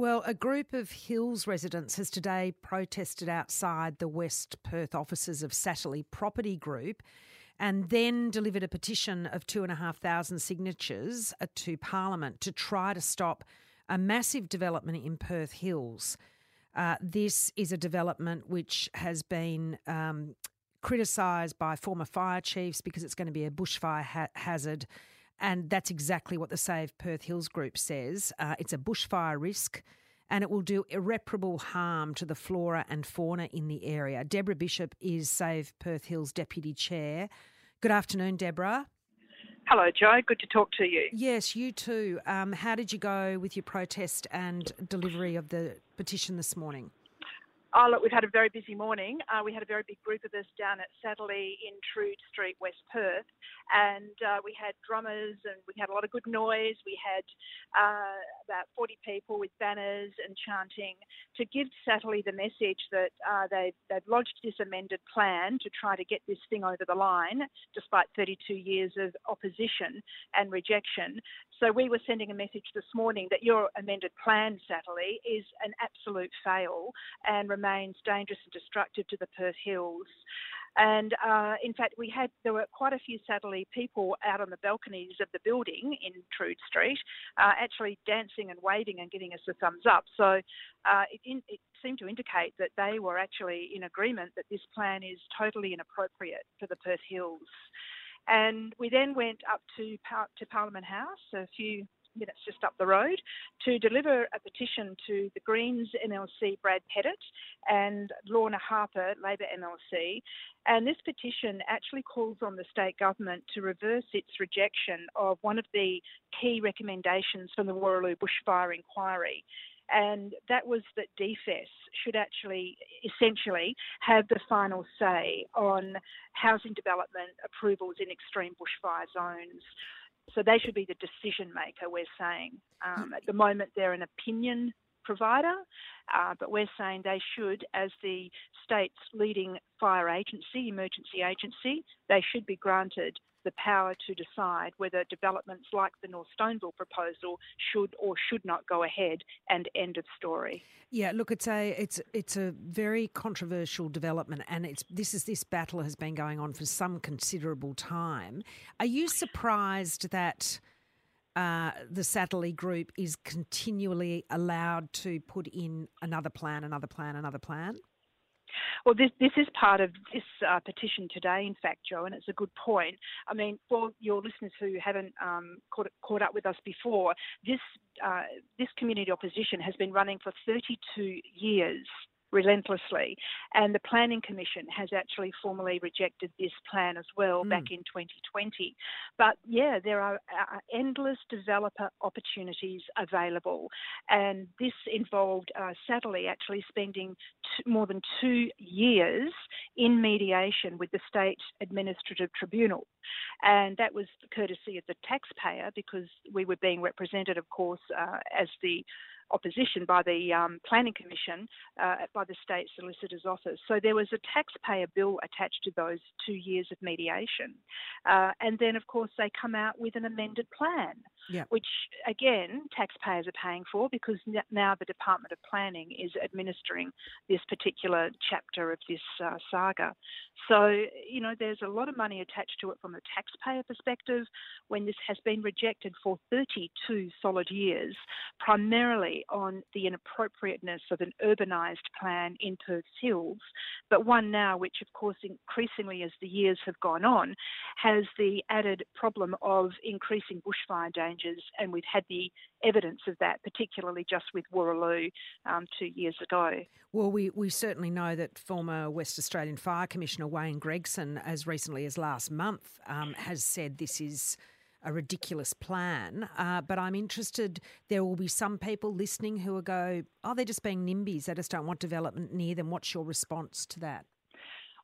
Well, a group of Hills residents has today protested outside the West Perth offices of Satterley Property Group and then delivered a petition of 2,500 signatures uh, to Parliament to try to stop a massive development in Perth Hills. Uh, this is a development which has been um, criticised by former fire chiefs because it's going to be a bushfire ha- hazard. And that's exactly what the Save Perth Hills group says. Uh, it's a bushfire risk and it will do irreparable harm to the flora and fauna in the area. Deborah Bishop is Save Perth Hills Deputy Chair. Good afternoon, Deborah. Hello, Joe. Good to talk to you. Yes, you too. Um, how did you go with your protest and delivery of the petition this morning? Oh, look, we've had a very busy morning. Uh, we had a very big group of us down at Satterley in Trude Street, West Perth, and uh, we had drummers and we had a lot of good noise. We had uh, about 40 people with banners and chanting to give Satterley the message that uh, they've, they've lodged this amended plan to try to get this thing over the line, despite 32 years of opposition and rejection. So we were sending a message this morning that your amended plan, Satterley, is an absolute fail and remains dangerous and destructive to the Perth Hills. And uh, in fact, we had there were quite a few Satterley people out on the balconies of the building in Trude Street, uh, actually dancing and waving and giving us a thumbs up. So uh, it, in, it seemed to indicate that they were actually in agreement that this plan is totally inappropriate for the Perth Hills. And we then went up to, to Parliament House a few minutes just up the road to deliver a petition to the Greens MLC Brad Pettitt and Lorna Harper Labor MLC. And this petition actually calls on the state government to reverse its rejection of one of the key recommendations from the Wooroloo bushfire inquiry and that was that DFES should actually essentially have the final say on housing development approvals in extreme bushfire zones. So they should be the decision maker, we're saying. Um, at the moment, they're an opinion provider, uh, but we're saying they should, as the state's leading fire agency, emergency agency, they should be granted the power to decide whether developments like the North Stoneville proposal should or should not go ahead and end of story. Yeah, look, it's a it's it's a very controversial development, and it's this is this battle has been going on for some considerable time. Are you surprised that? Uh, the Satterley Group is continually allowed to put in another plan, another plan, another plan? Well, this, this is part of this uh, petition today, in fact, Joe, and it's a good point. I mean, for your listeners who haven't um, caught, caught up with us before, this, uh, this community opposition has been running for 32 years relentlessly. And the Planning Commission has actually formally rejected this plan as well mm. back in 2020. But yeah, there are uh, endless developer opportunities available. And this involved uh, Satterley actually spending t- more than two years in mediation with the State Administrative Tribunal. And that was courtesy of the taxpayer because we were being represented, of course, uh, as the opposition by the um, Planning Commission, uh, by the State Solicitor's Office. So there was a taxpayer bill attached to those two years of mediation. Uh, and then, of course, they come out with an amended plan, yep. which, again, taxpayers are paying for because now the Department of Planning is administering this particular chapter of this uh, saga. So, you know, there's a lot of money attached to it from a taxpayer perspective when this has been rejected for 32 solid years, primarily on the inappropriateness of an urbanised plan in Perth's Hills, but one now which, of course, increasingly as the years have gone on, has the added problem of increasing bushfire dangers, and we've had the evidence of that, particularly just with Wooroloo um, two years ago. Well, we, we certainly know that former West Australian Fire Commissioner Wayne Gregson, as recently as last month, um, has said this is a ridiculous plan. Uh, but I'm interested, there will be some people listening who will go, oh, they're just being NIMBYs. They just don't want development near them. What's your response to that?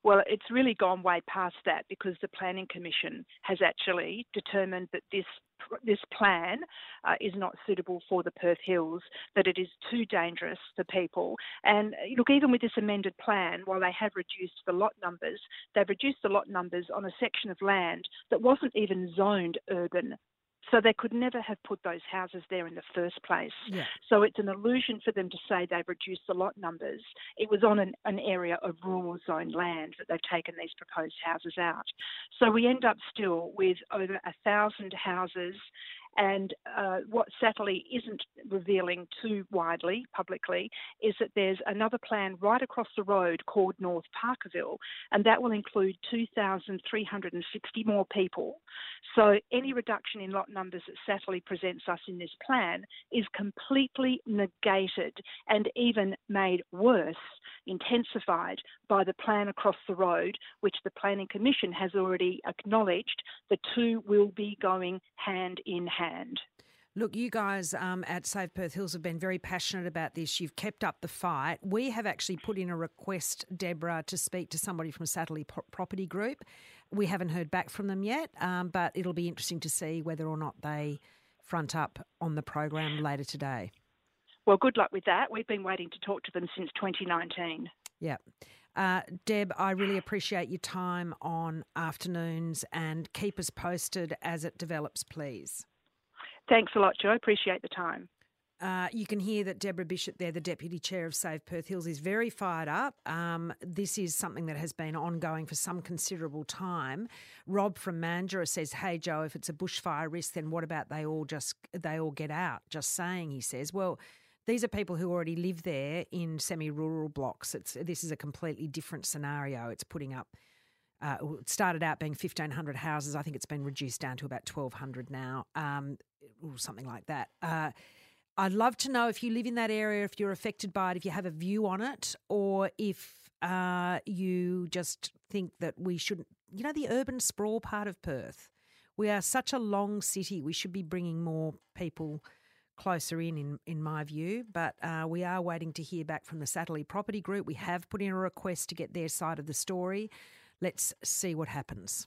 Well, it's really gone way past that because the Planning Commission has actually determined that this this plan uh, is not suitable for the Perth Hills, that it is too dangerous for people. And uh, look, even with this amended plan, while they have reduced the lot numbers, they've reduced the lot numbers on a section of land that wasn't even zoned urban So they could never have put those houses there in the first place. Yeah. So it's an illusion for them to say they've reduced the lot numbers. It was on an, an area of rural zone land that they've taken these proposed houses out. So we end up still with over a thousand houses and uh, what Satterley isn't revealing too widely publicly is that there's another plan right across the road called North Parkerville, and that will include 2,360 more people. So any reduction in lot numbers that Satterley presents us in this plan is completely negated and even made worse, intensified by the plan across the road, which the Planning Commission has already acknowledged the two will be going hand in hand. Look, you guys um, at Save Perth Hills have been very passionate about this. You've kept up the fight. We have actually put in a request, Deborah, to speak to somebody from Satterley Property Group. We haven't heard back from them yet, um, but it'll be interesting to see whether or not they front up on the program later today. Well, good luck with that. We've been waiting to talk to them since 2019. Yeah. Uh, Deb, I really appreciate your time on afternoons and keep us posted as it develops, please. Thanks a lot, Joe. Appreciate the time. Uh, you can hear that Deborah Bishop, there, the Deputy Chair of Save Perth Hills, is very fired up. Um, this is something that has been ongoing for some considerable time. Rob from Mandurah says, "Hey Joe, if it's a bushfire risk, then what about they all just they all get out?" Just saying, he says. Well, these are people who already live there in semi-rural blocks. It's this is a completely different scenario. It's putting up uh, it started out being 1,500 houses. I think it's been reduced down to about 1,200 now, um, or something like that. Uh, I'd love to know if you live in that area, if you're affected by it, if you have a view on it, or if uh, you just think that we shouldn't, you know, the urban sprawl part of Perth. We are such a long city. We should be bringing more people closer in, in, in my view. But uh, we are waiting to hear back from the Satterley Property Group. We have put in a request to get their side of the story. Let's see what happens.